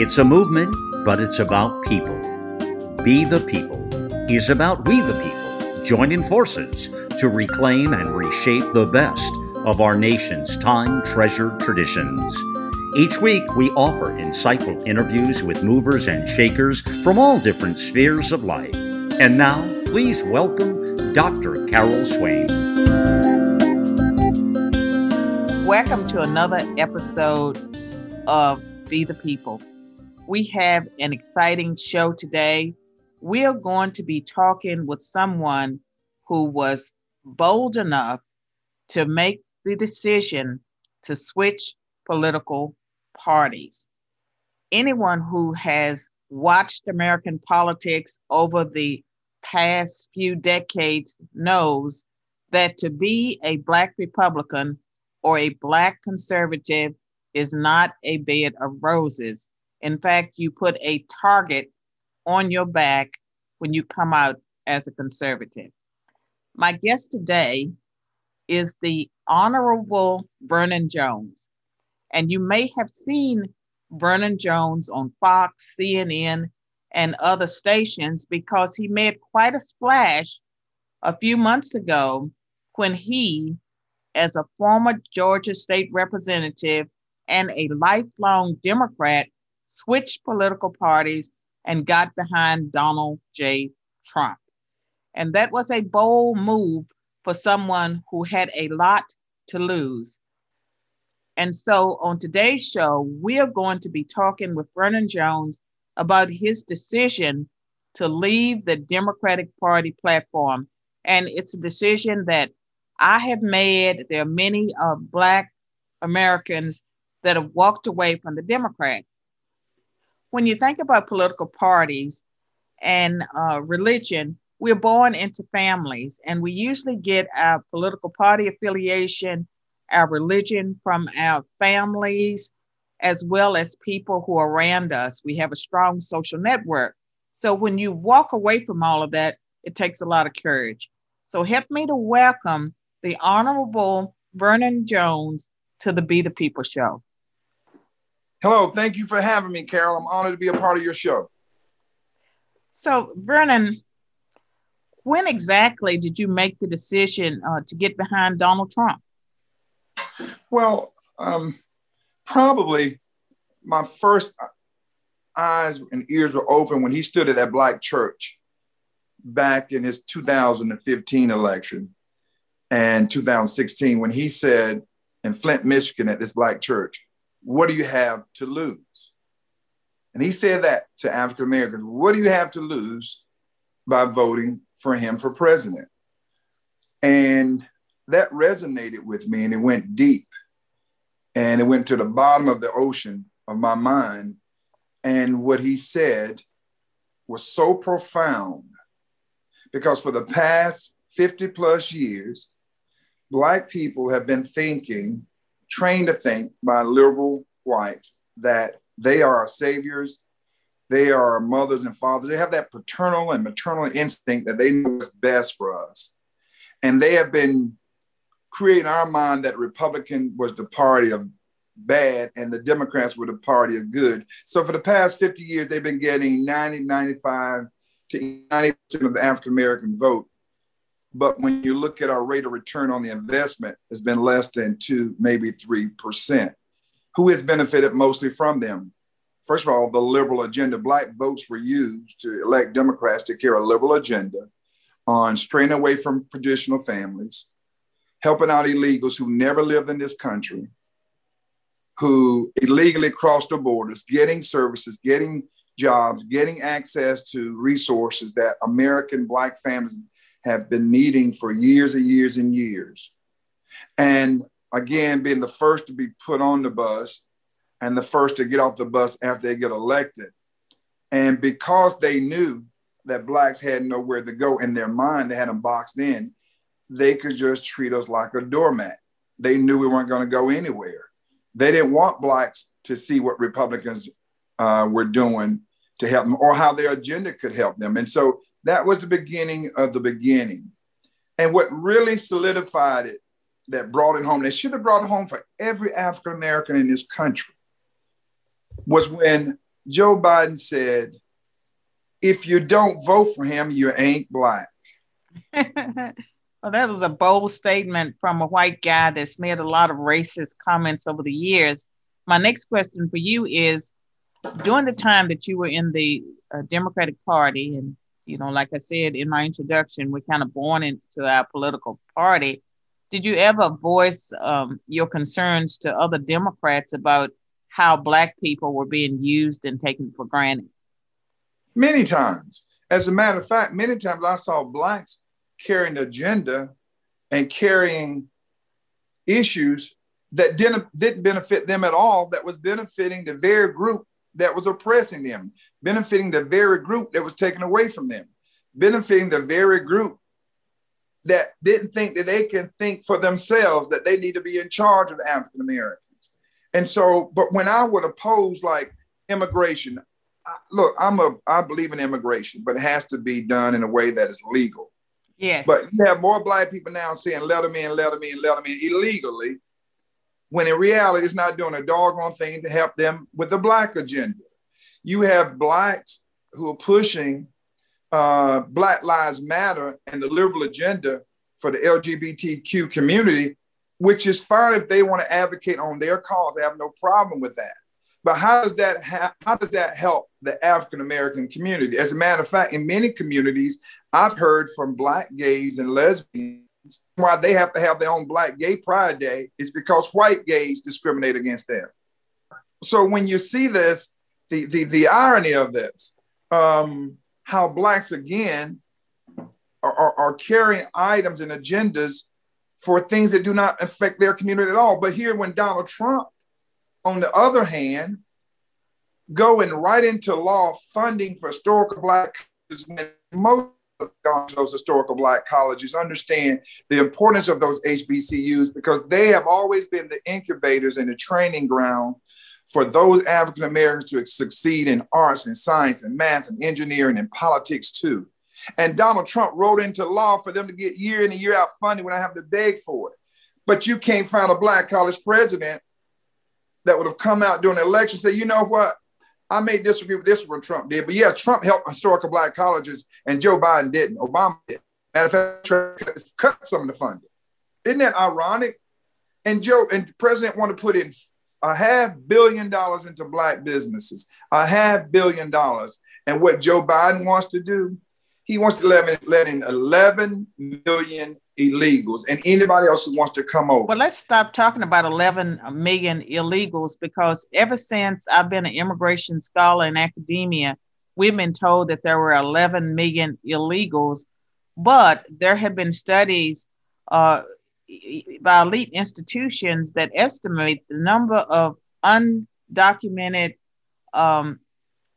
It's a movement, but it's about people. Be the People is about we the people joining forces to reclaim and reshape the best of our nation's time treasured traditions. Each week, we offer insightful interviews with movers and shakers from all different spheres of life. And now, please welcome Dr. Carol Swain. Welcome to another episode of Be the People. We have an exciting show today. We are going to be talking with someone who was bold enough to make the decision to switch political parties. Anyone who has watched American politics over the past few decades knows that to be a Black Republican or a Black conservative is not a bed of roses. In fact, you put a target on your back when you come out as a conservative. My guest today is the Honorable Vernon Jones. And you may have seen Vernon Jones on Fox, CNN, and other stations because he made quite a splash a few months ago when he, as a former Georgia state representative and a lifelong Democrat, switched political parties and got behind Donald J. Trump. And that was a bold move for someone who had a lot to lose. And so on today's show, we are going to be talking with Vernon Jones about his decision to leave the Democratic Party platform. And it's a decision that I have made. There are many uh, Black Americans that have walked away from the Democrats when you think about political parties and uh, religion, we're born into families, and we usually get our political party affiliation, our religion from our families, as well as people who are around us. We have a strong social network. So when you walk away from all of that, it takes a lot of courage. So help me to welcome the Honorable Vernon Jones to the Be the People show. Hello, thank you for having me, Carol. I'm honored to be a part of your show. So, Vernon, when exactly did you make the decision uh, to get behind Donald Trump? Well, um, probably my first eyes and ears were open when he stood at that black church back in his 2015 election and 2016 when he said in Flint, Michigan, at this black church, what do you have to lose? And he said that to African Americans. What do you have to lose by voting for him for president? And that resonated with me and it went deep. And it went to the bottom of the ocean of my mind. And what he said was so profound because for the past 50 plus years, Black people have been thinking trained to think by liberal whites that they are our saviors, they are our mothers and fathers. They have that paternal and maternal instinct that they know what's best for us. And they have been creating our mind that Republican was the party of bad and the Democrats were the party of good. So for the past 50 years, they've been getting 90, 95 to 90% of the African American vote. But when you look at our rate of return on the investment, it's been less than two, maybe 3%. Who has benefited mostly from them? First of all, the liberal agenda. Black votes were used to elect Democrats to carry a liberal agenda on straying away from traditional families, helping out illegals who never lived in this country, who illegally crossed the borders, getting services, getting jobs, getting access to resources that American Black families have been needing for years and years and years. And again, being the first to be put on the bus and the first to get off the bus after they get elected. And because they knew that Blacks had nowhere to go in their mind, they had them boxed in, they could just treat us like a doormat. They knew we weren't going to go anywhere. They didn't want Blacks to see what Republicans uh, were doing to help them or how their agenda could help them. And so that was the beginning of the beginning. And what really solidified it, that brought it home, they should have brought it home for every African American in this country, was when Joe Biden said, if you don't vote for him, you ain't black. well, that was a bold statement from a white guy that's made a lot of racist comments over the years. My next question for you is during the time that you were in the uh, Democratic Party, and, you know, like I said in my introduction, we're kind of born into our political party. Did you ever voice um, your concerns to other Democrats about how Black people were being used and taken for granted? Many times. As a matter of fact, many times I saw Blacks carrying the agenda and carrying issues that didn't, didn't benefit them at all, that was benefiting the very group that was oppressing them, benefiting the very group that was taken away from them, benefiting the very group that didn't think that they can think for themselves, that they need to be in charge of African Americans. And so, but when I would oppose like immigration, look, I'm a I believe in immigration, but it has to be done in a way that is legal. Yes. But you have more black people now saying let them in, let them in, let them in illegally, when in reality it's not doing a doggone thing to help them with the black agenda. You have blacks who are pushing uh, Black Lives Matter and the liberal agenda for the LGBTQ community, which is fine if they want to advocate on their cause. I have no problem with that. But how does that ha- how does that help the African American community? As a matter of fact, in many communities, I've heard from black gays and lesbians why they have to have their own black gay pride day is because white gays discriminate against them. So when you see this, the the, the irony of this, um, how blacks again are, are, are carrying items and agendas for things that do not affect their community at all. But here, when Donald Trump on the other hand, going right into law funding for historical black when most of those historical black colleges understand the importance of those HBCUs because they have always been the incubators and the training ground for those African Americans to succeed in arts and science and math and engineering and politics too. And Donald Trump wrote into law for them to get year in and year out funding when I have to beg for it. But you can't find a black college president that would have come out during the election say, you know what? I may disagree with this what Trump did, but yeah, Trump helped historical black colleges and Joe Biden didn't. Obama did. Matter of fact, cut some of the funding. Isn't that ironic? And Joe and president want to put in a half billion dollars into black businesses, a half billion dollars. And what Joe Biden wants to do, he wants to let in 11 million illegals and anybody else who wants to come over. Well, let's stop talking about 11 million illegals because ever since I've been an immigration scholar in academia, we've been told that there were 11 million illegals, but there have been studies uh, by elite institutions that estimate the number of undocumented um,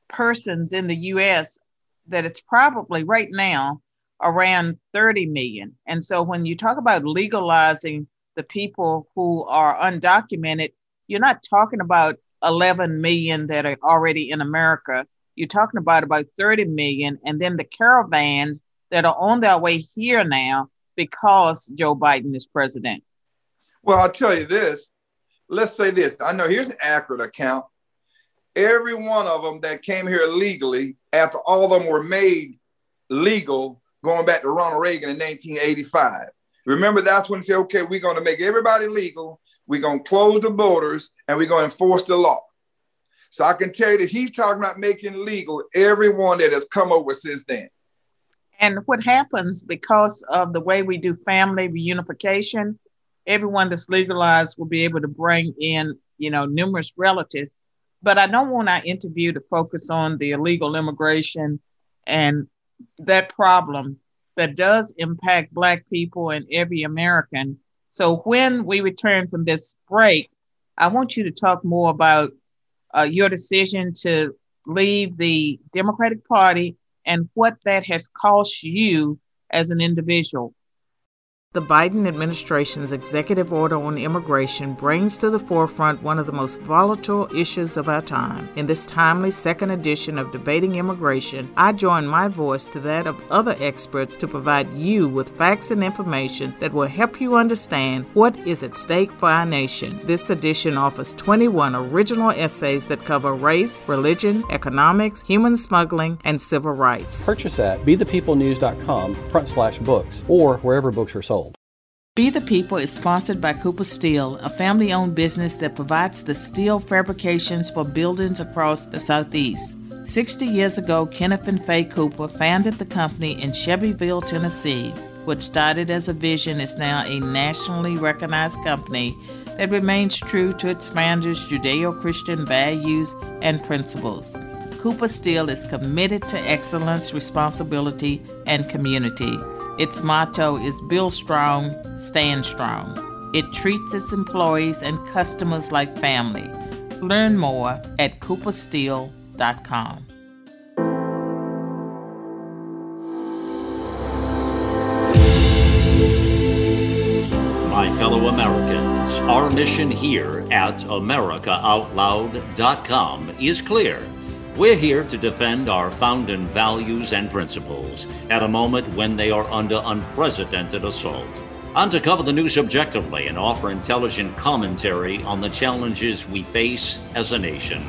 persons in the US that it's probably right now around 30 million. And so when you talk about legalizing the people who are undocumented, you're not talking about 11 million that are already in America. You're talking about about 30 million, and then the caravans that are on their way here now because Joe Biden is president? Well, I'll tell you this. Let's say this. I know here's an accurate account. Every one of them that came here legally, after all of them were made legal, going back to Ronald Reagan in 1985. Remember, that's when they said, okay, we're going to make everybody legal. We're going to close the borders and we're going to enforce the law. So I can tell you that he's talking about making legal everyone that has come over since then. And what happens because of the way we do family reunification, everyone that's legalized will be able to bring in, you know, numerous relatives. But I don't want our interview to focus on the illegal immigration and that problem that does impact Black people and every American. So when we return from this break, I want you to talk more about uh, your decision to leave the Democratic Party and what that has cost you as an individual. The Biden administration's executive order on immigration brings to the forefront one of the most volatile issues of our time. In this timely second edition of Debating Immigration, I join my voice to that of other experts to provide you with facts and information that will help you understand what is at stake for our nation. This edition offers 21 original essays that cover race, religion, economics, human smuggling, and civil rights. Purchase at bethepeoplenews.com front slash books or wherever books are sold. Be the People is sponsored by Cooper Steel, a family owned business that provides the steel fabrications for buildings across the Southeast. 60 years ago, Kenneth and Faye Cooper founded the company in Shelbyville, Tennessee. What started as a vision is now a nationally recognized company that remains true to its founders' Judeo Christian values and principles. Cooper Steel is committed to excellence, responsibility, and community. Its motto is Build Strong, Stand Strong. It treats its employees and customers like family. Learn more at coopersteel.com. My fellow Americans, our mission here at AmericaOutloud.com is clear. We're here to defend our founding values and principles at a moment when they are under unprecedented assault. And to cover the news objectively and offer intelligent commentary on the challenges we face as a nation.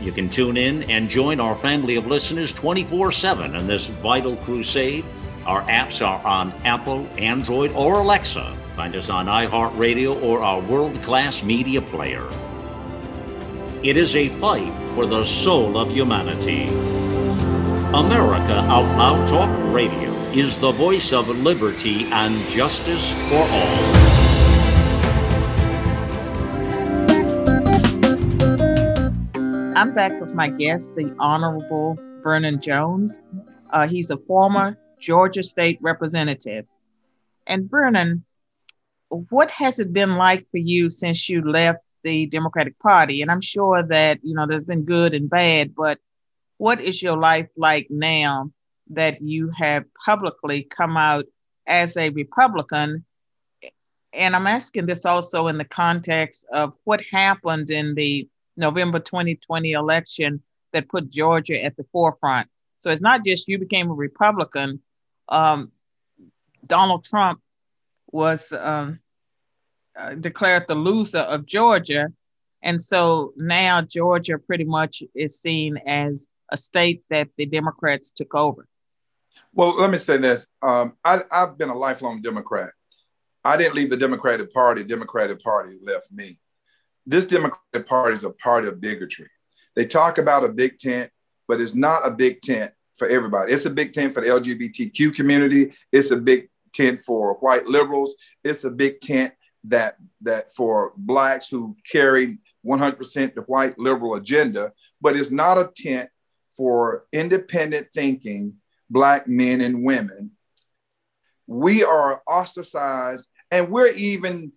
You can tune in and join our family of listeners 24 7 in this vital crusade. Our apps are on Apple, Android, or Alexa. Find us on iHeartRadio or our world class media player. It is a fight for the soul of humanity. America Out Loud Talk Radio is the voice of liberty and justice for all. I'm back with my guest, the Honorable Vernon Jones. Uh, he's a former Georgia State Representative. And Vernon, what has it been like for you since you left the Democratic Party. And I'm sure that, you know, there's been good and bad, but what is your life like now that you have publicly come out as a Republican? And I'm asking this also in the context of what happened in the November 2020 election that put Georgia at the forefront. So it's not just you became a Republican. Um, Donald Trump was um, uh, declared the loser of Georgia. And so now Georgia pretty much is seen as a state that the Democrats took over. Well, let me say this. Um, I, I've been a lifelong Democrat. I didn't leave the Democratic Party. Democratic Party left me. This Democratic Party is a party of bigotry. They talk about a big tent, but it's not a big tent for everybody. It's a big tent for the LGBTQ community. It's a big tent for white liberals. It's a big tent that that for blacks who carry 100% the white liberal agenda, but it's not a tent for independent thinking black men and women. We are ostracized, and we're even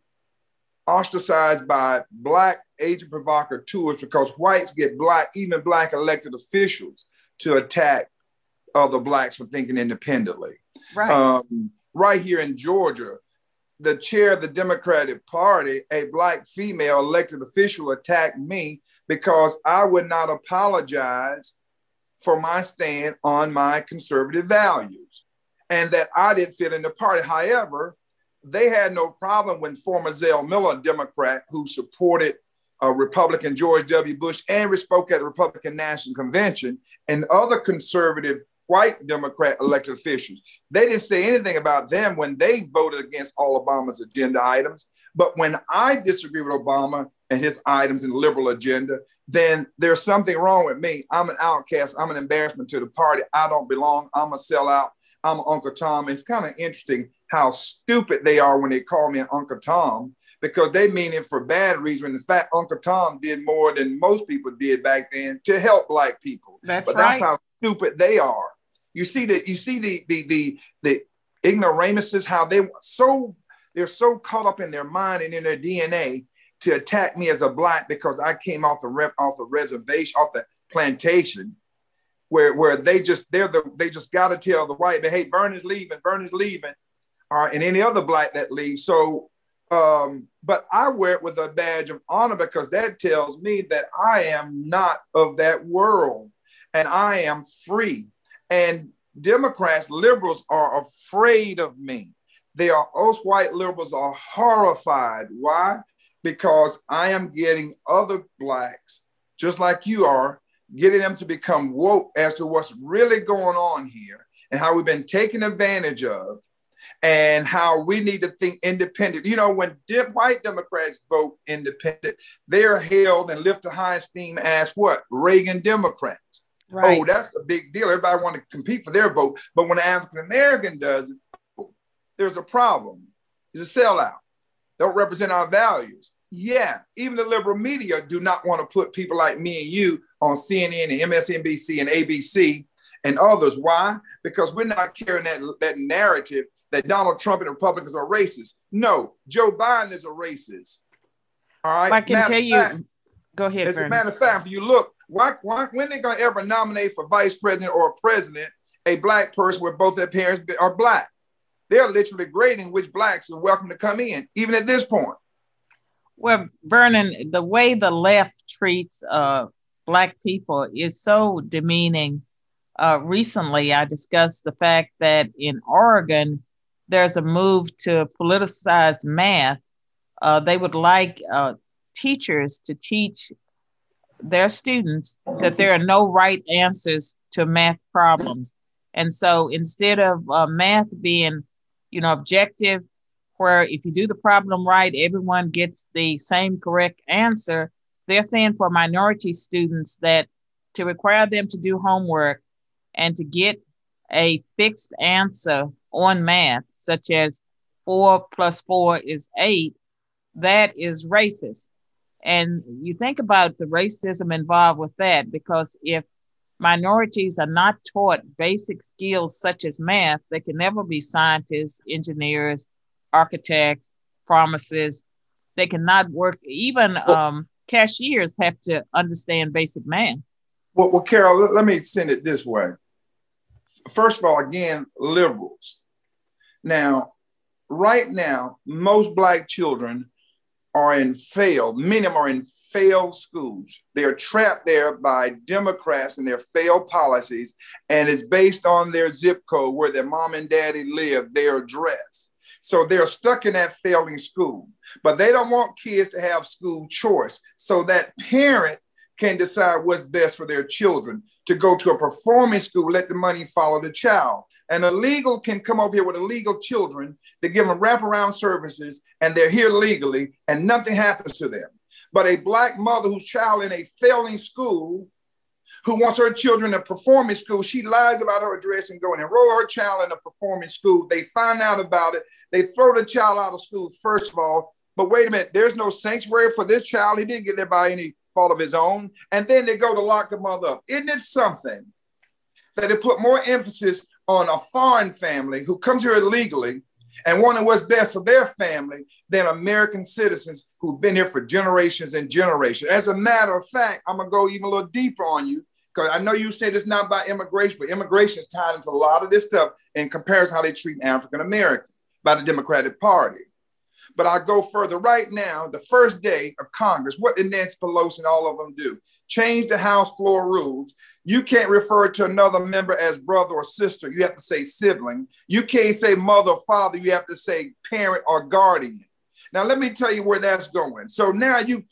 ostracized by black agent provocateurs because whites get black, even black elected officials, to attack other blacks for thinking independently. Right. Um, right here in Georgia, the chair of the Democratic Party, a black female elected official, attacked me because I would not apologize for my stand on my conservative values and that I didn't fit in the party. However, they had no problem when former Zell Miller, Democrat, who supported uh, Republican George W. Bush and spoke at the Republican National Convention, and other conservative white Democrat elected officials. They didn't say anything about them when they voted against all Obama's agenda items. But when I disagree with Obama and his items and liberal agenda, then there's something wrong with me. I'm an outcast. I'm an embarrassment to the party. I don't belong. I'm a sellout. I'm Uncle Tom. It's kind of interesting how stupid they are when they call me Uncle Tom because they mean it for bad reason. In fact, Uncle Tom did more than most people did back then to help black people. That's but right. that's how stupid they are. You see that you see the the the the ignoramuses how they so they're so caught up in their mind and in their DNA to attack me as a black because I came off the rep off the reservation off the plantation where where they just they're the they just got to tell the white man hey Vernon's leaving Vernon's leaving or and any other black that leaves. So, um, but I wear it with a badge of honor because that tells me that I am not of that world and I am free. And Democrats, liberals are afraid of me. They are, us white liberals are horrified. Why? Because I am getting other blacks, just like you are, getting them to become woke as to what's really going on here and how we've been taken advantage of and how we need to think independent. You know, when white Democrats vote independent, they're held and lifted to high esteem as what? Reagan Democrats. Oh, right. Oh, that's a big deal. Everybody want to compete for their vote. But when an African American does it, there's a problem. It's a sellout. Don't represent our values. Yeah, even the liberal media do not want to put people like me and you on CNN and MSNBC and ABC and others. Why? Because we're not carrying that, that narrative that Donald Trump and Republicans are racist. No, Joe Biden is a racist. All right. I can matter tell you. Go ahead. As a matter of fact, if you look, why, why, when they gonna ever nominate for vice president or president a black person where both their parents are black? They're literally grading which blacks are welcome to come in, even at this point. Well, Vernon, the way the left treats uh, black people is so demeaning. Uh, recently, I discussed the fact that in Oregon, there's a move to politicize math. Uh, they would like uh, teachers to teach their students that there are no right answers to math problems. And so instead of uh, math being, you know, objective, where if you do the problem right, everyone gets the same correct answer, they're saying for minority students that to require them to do homework and to get a fixed answer on math, such as four plus four is eight, that is racist. And you think about the racism involved with that, because if minorities are not taught basic skills such as math, they can never be scientists, engineers, architects, pharmacists. They cannot work, even um, cashiers have to understand basic math. Well, well Carol, let, let me send it this way. First of all, again, liberals. Now, right now, most Black children are in failed, many of them are in failed schools. They are trapped there by Democrats and their failed policies, and it's based on their zip code where their mom and daddy live, their address. So they're stuck in that failing school, but they don't want kids to have school choice. So that parent can decide what's best for their children to go to a performing school, let the money follow the child. And a legal can come over here with illegal children to give them wraparound services, and they're here legally, and nothing happens to them. But a black mother whose child in a failing school, who wants her children in a performing school, she lies about her address and go and enroll her child in a performing school. They find out about it. They throw the child out of school, first of all. But wait a minute, there's no sanctuary for this child. He didn't get there by any fault of his own. And then they go to lock the mother up. Isn't it something that they put more emphasis on a foreign family who comes here illegally and wanting what's best for their family than American citizens who've been here for generations and generations. As a matter of fact, I'm gonna go even a little deeper on you because I know you said it's not about immigration, but immigration is tied into a lot of this stuff in comparison how they treat African Americans by the Democratic Party. But I go further. Right now, the first day of Congress, what did Nancy Pelosi and all of them do? change the House floor rules. You can't refer to another member as brother or sister. You have to say sibling. You can't say mother or father. You have to say parent or guardian. Now, let me tell you where that's going. So now you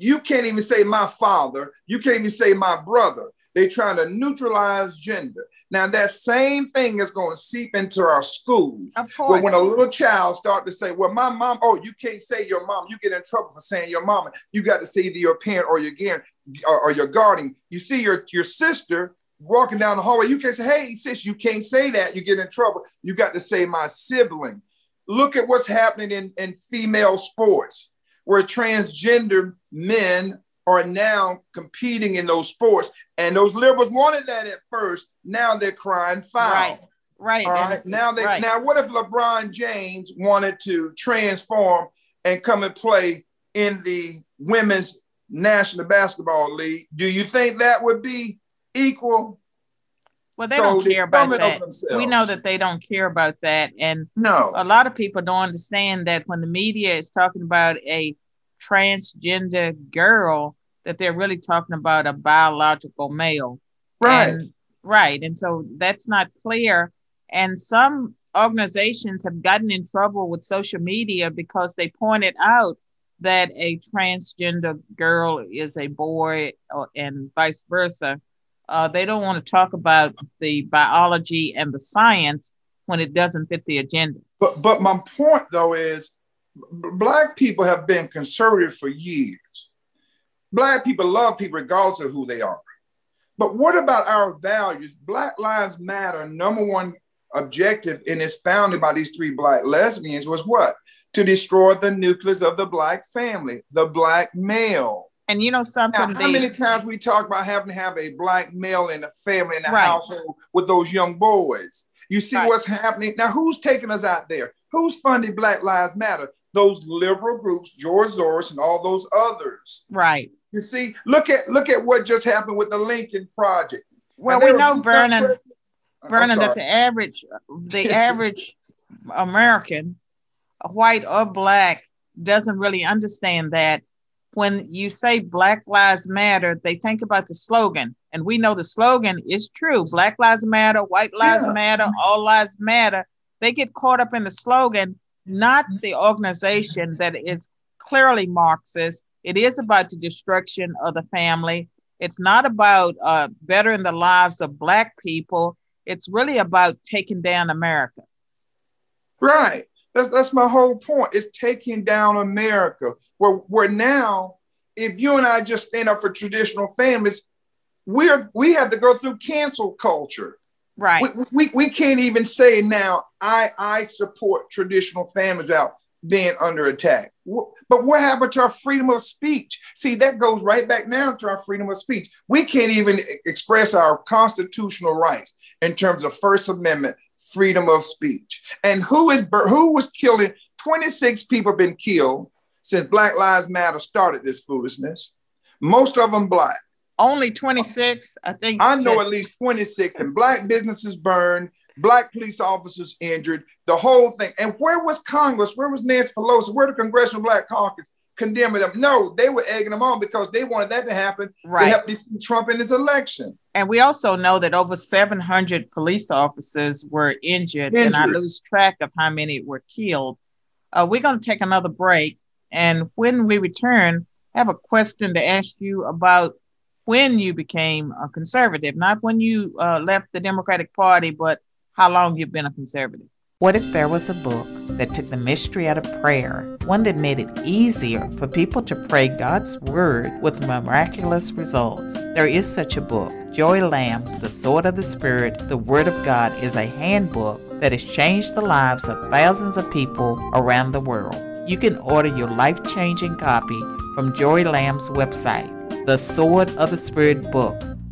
you can't even say my father. You can't even say my brother. They're trying to neutralize gender. Now that same thing is going to seep into our schools. Of course. when a little child start to say, "Well, my mom," oh, you can't say your mom. You get in trouble for saying your mama. You got to say either your parent or your guardian or, or your guardian. You see your your sister walking down the hallway. You can't say, "Hey, sis," you can't say that. You get in trouble. You got to say my sibling. Look at what's happening in, in female sports, where transgender men are now competing in those sports. And those liberals wanted that at first. Now they're crying foul. Right. Right. All right. Now they right. now what if LeBron James wanted to transform and come and play in the women's national basketball league? Do you think that would be equal? Well, they so don't care about that. We know that they don't care about that. And no, a lot of people don't understand that when the media is talking about a transgender girl, that they're really talking about a biological male. Right. And, right. And so that's not clear. And some organizations have gotten in trouble with social media because they pointed out that a transgender girl is a boy or, and vice versa uh, they don't want to talk about the biology and the science when it doesn't fit the agenda. But but my point though is black people have been conservative for years. Black people love people regardless of who they are. But what about our values? Black Lives Matter, number one objective and its founded by these three black lesbians was what? To destroy the nucleus of the black family, the black male. And you know something? Now, how many times we talk about having to have a black male in the family in the right. household with those young boys? You see right. what's happening now. Who's taking us out there? Who's funding Black Lives Matter? Those liberal groups, George Soros, and all those others. Right. You see, look at look at what just happened with the Lincoln Project. Well, we know, Vernon, Vernon, that the average the average American, white or black, doesn't really understand that when you say Black Lives Matter, they think about the slogan. And we know the slogan is true Black Lives Matter, White Lives yeah. Matter, All Lives Matter. They get caught up in the slogan, not the organization that is clearly Marxist. It is about the destruction of the family. It's not about uh, bettering the lives of Black people. It's really about taking down America. Right. That's that's my whole point. It's taking down America. Where where now, if you and I just stand up for traditional families, we're we have to go through cancel culture. Right. We, we, we can't even say now I I support traditional families out being under attack. But what happened to our freedom of speech? See, that goes right back now to our freedom of speech. We can't even express our constitutional rights in terms of First Amendment freedom of speech. And who is who was killing? 26 people have been killed since Black Lives Matter started this foolishness. Most of them black. Only 26, I think. I know at least 26, and black businesses burned, black police officers injured, the whole thing. And where was Congress? Where was Nancy Pelosi? Where the Congressional Black Caucus? condemning them. No, they were egging them on because they wanted that to happen right. to help defeat Trump in his election. And we also know that over 700 police officers were injured, injured. and I lose track of how many were killed. Uh, we're going to take another break. And when we return, I have a question to ask you about when you became a conservative, not when you uh, left the Democratic Party, but how long you've been a conservative. What if there was a book that took the mystery out of prayer, one that made it easier for people to pray God's Word with miraculous results? There is such a book. Joy Lamb's The Sword of the Spirit, The Word of God is a handbook that has changed the lives of thousands of people around the world. You can order your life changing copy from Joy Lamb's website, The Sword of the Spirit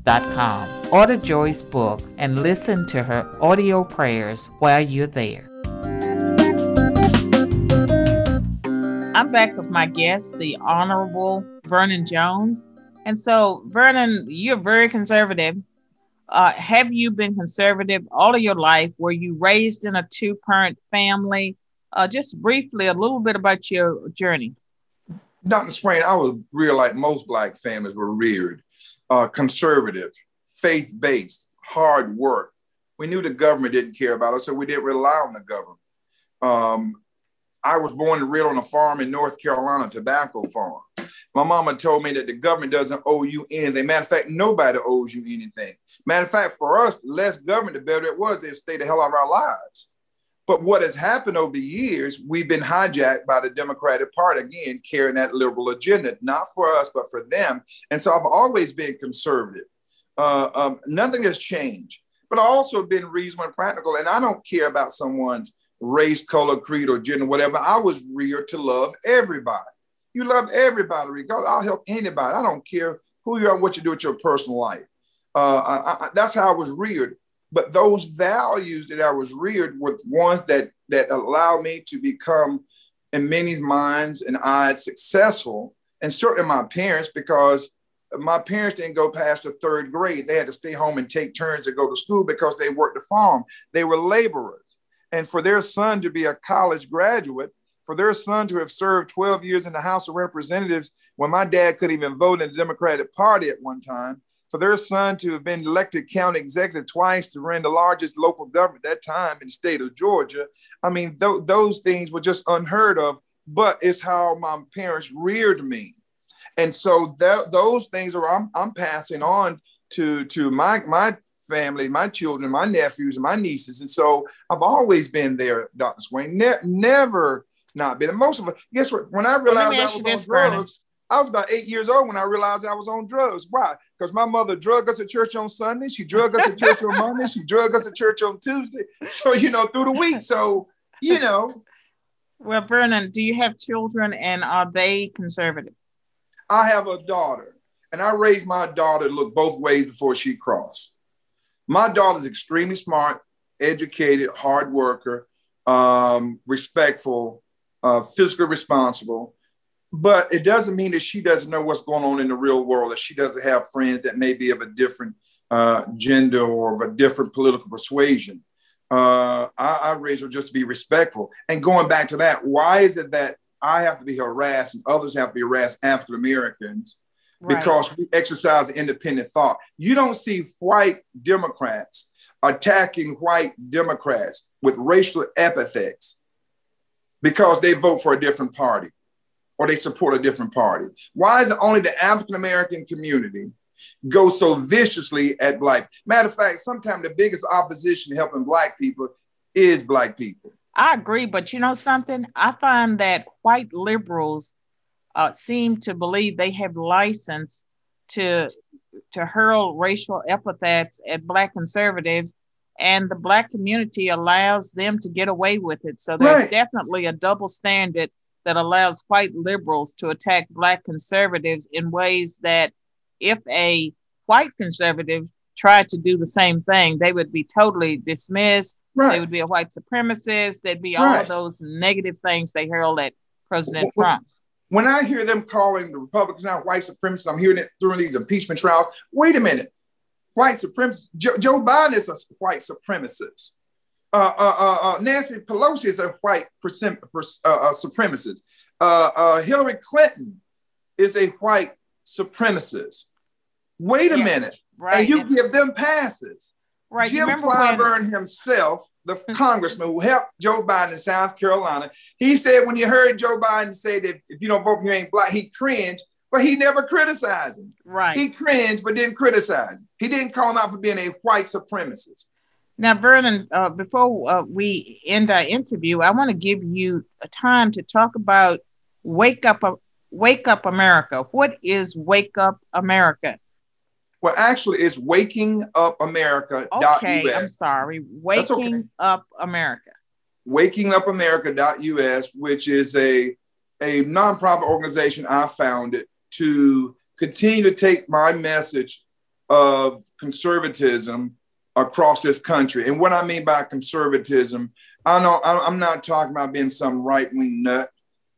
Book.com. Order Joy's book and listen to her audio prayers while you're there. I'm back with my guest, the Honorable Vernon Jones. And so, Vernon, you're very conservative. Uh, have you been conservative all of your life? Were you raised in a two parent family? Uh, just briefly, a little bit about your journey. Dr. Swain, I was real like most Black families were reared, uh, conservative faith based, hard work. We knew the government didn't care about us, so we didn't rely on the government. Um, I was born and reared on a farm in North Carolina, tobacco farm. My mama told me that the government doesn't owe you anything. Matter of fact, nobody owes you anything. Matter of fact, for us, less government, the better it was. They'd stay the hell out of our lives. But what has happened over the years, we've been hijacked by the Democratic Party, again, carrying that liberal agenda, not for us, but for them. And so I've always been conservative. Uh, um, nothing has changed. But I've also been reasonable and practical, and I don't care about someone's race, color, creed, or gender, whatever. I was reared to love everybody. You love everybody, regardless. I'll help anybody. I don't care who you are, what you do with your personal life. Uh, I, I, that's how I was reared. But those values that I was reared were ones that that allowed me to become, in many minds and eyes, successful, and certainly my parents, because my parents didn't go past the third grade. They had to stay home and take turns to go to school because they worked the farm. They were laborers. And for their son to be a college graduate, for their son to have served 12 years in the House of Representatives when my dad couldn't even vote in the Democratic Party at one time, for their son to have been elected county executive twice to run the largest local government at that time in the state of Georgia. I mean, th- those things were just unheard of, but it's how my parents reared me. And so that, those things are I'm, I'm passing on to, to my, my family, my children, my nephews, and my nieces. And so I've always been there, Dr. Swain, ne- never not been. And most of us, guess what? When I realized I was on drugs. I was about eight years old when I realized I was on drugs. Why? Because my mother drug us at church on Sunday. She drug us at church on Monday. She drug us at church on Tuesday. So, you know, through the week. So, you know. Well, Vernon, do you have children and are they conservative? I have a daughter, and I raised my daughter to look both ways before she crossed. My daughter's extremely smart, educated, hard worker, um, respectful, uh, fiscally responsible. But it doesn't mean that she doesn't know what's going on in the real world, that she doesn't have friends that may be of a different uh, gender or of a different political persuasion. Uh, I, I raised her just to be respectful. And going back to that, why is it that I have to be harassed and others have to be harassed African Americans right. because we exercise independent thought. You don't see white Democrats attacking white Democrats with racial epithets because they vote for a different party or they support a different party. Why is it only the African American community go so viciously at black? Matter of fact, sometimes the biggest opposition to helping black people is black people. I agree, but you know something? I find that white liberals uh, seem to believe they have license to to hurl racial epithets at black conservatives and the black community allows them to get away with it so there's right. definitely a double standard that allows white liberals to attack black conservatives in ways that if a white conservative tried to do the same thing they would be totally dismissed right. they would be a white supremacist there'd be all of those negative things they hurl at president well, trump when I hear them calling the Republicans now white supremacists, I'm hearing it during these impeachment trials. Wait a minute. White supremacists, Joe, Joe Biden is a white supremacist. Uh, uh, uh, uh Nancy Pelosi is a white uh, uh, supremacist. Hillary Clinton is a white supremacist. Wait a minute. Right. And you and- give them passes. Right. Jim Clyburn when- himself, the congressman who helped Joe Biden in South Carolina, he said when you heard Joe Biden say that if you don't vote for you ain't black, he cringed, but he never criticized him. Right. He cringed, but didn't criticize him. He didn't call him out for being a white supremacist. Now, Vernon, uh, before uh, we end our interview, I want to give you a time to talk about Wake Up, uh, Wake Up America. What is Wake Up America? Well, actually, it's Waking Up America. Okay, I'm sorry. Waking okay. Up America. Waking Up America.us, which is a, a nonprofit organization I founded to continue to take my message of conservatism across this country. And what I mean by conservatism, I know I'm not talking about being some right wing nut.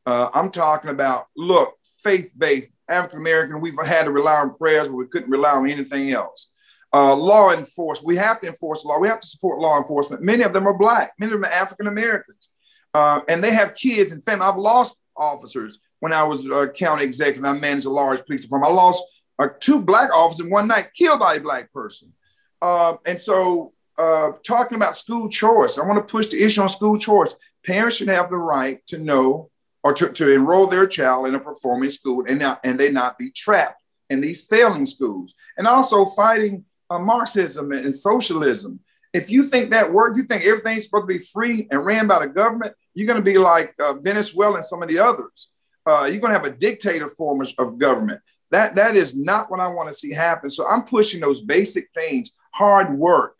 Uh, I'm talking about look, faith based, African American, we've had to rely on prayers, but we couldn't rely on anything else. Uh, law enforcement, we have to enforce law. We have to support law enforcement. Many of them are black, many of them are African Americans, uh, and they have kids and family. I've lost officers when I was a county executive. I managed a large police department. I lost uh, two black officers one night, killed by a black person. Uh, and so, uh, talking about school choice, I want to push the issue on school choice. Parents should have the right to know or to, to enroll their child in a performing school and, not, and they not be trapped in these failing schools. And also fighting uh, Marxism and, and socialism. If you think that works, you think everything's supposed to be free and ran by the government, you're going to be like uh, Venezuela and some of the others. Uh, you're going to have a dictator form of government. That, that is not what I want to see happen. So I'm pushing those basic things, hard work,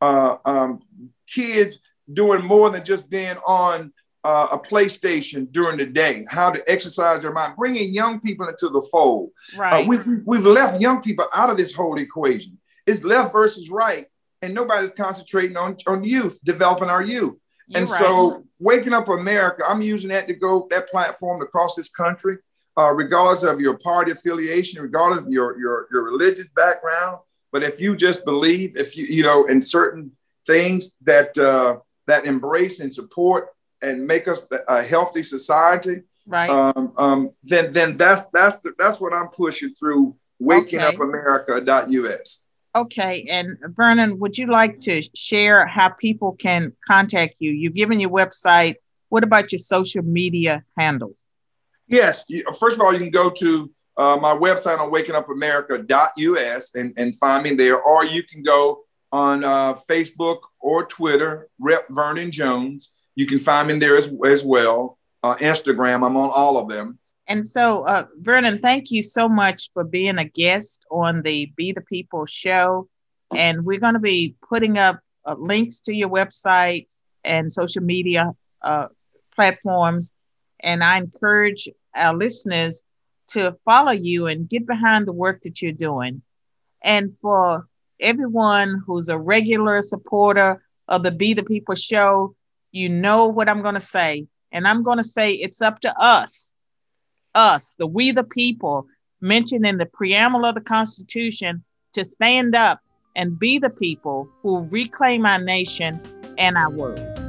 uh, um, kids doing more than just being on uh, a PlayStation during the day, how to exercise their mind, bringing young people into the fold. Uh, right. Uh, we've, we've left young people out of this whole equation. It's left versus right, and nobody's concentrating on, on youth, developing our youth. You're and right. so, waking up America, I'm using that to go that platform across this country. uh, regardless of your party affiliation, regardless of your, your, your religious background. But if you just believe, if you, you know, in certain things that, uh, that embrace and support and make us a healthy society, right? Um, um, then, then that's, that's, the, that's what I'm pushing through wakingupamerica.us. Okay. And Vernon, would you like to share how people can contact you? You've given your website. What about your social media handles? Yes. First of all, you can go to uh, my website on wakingupamerica.us and, and find me there, or you can go on uh, Facebook or Twitter, Rep Vernon Jones. You can find me there as, as well. Uh, Instagram, I'm on all of them. And so, uh, Vernon, thank you so much for being a guest on the Be the People show. And we're going to be putting up uh, links to your websites and social media uh, platforms. And I encourage our listeners to follow you and get behind the work that you're doing. And for everyone who's a regular supporter of the Be the People show, you know what I'm going to say. And I'm going to say it's up to us us, the we the people, mentioned in the preamble of the Constitution, to stand up and be the people who reclaim our nation and our world.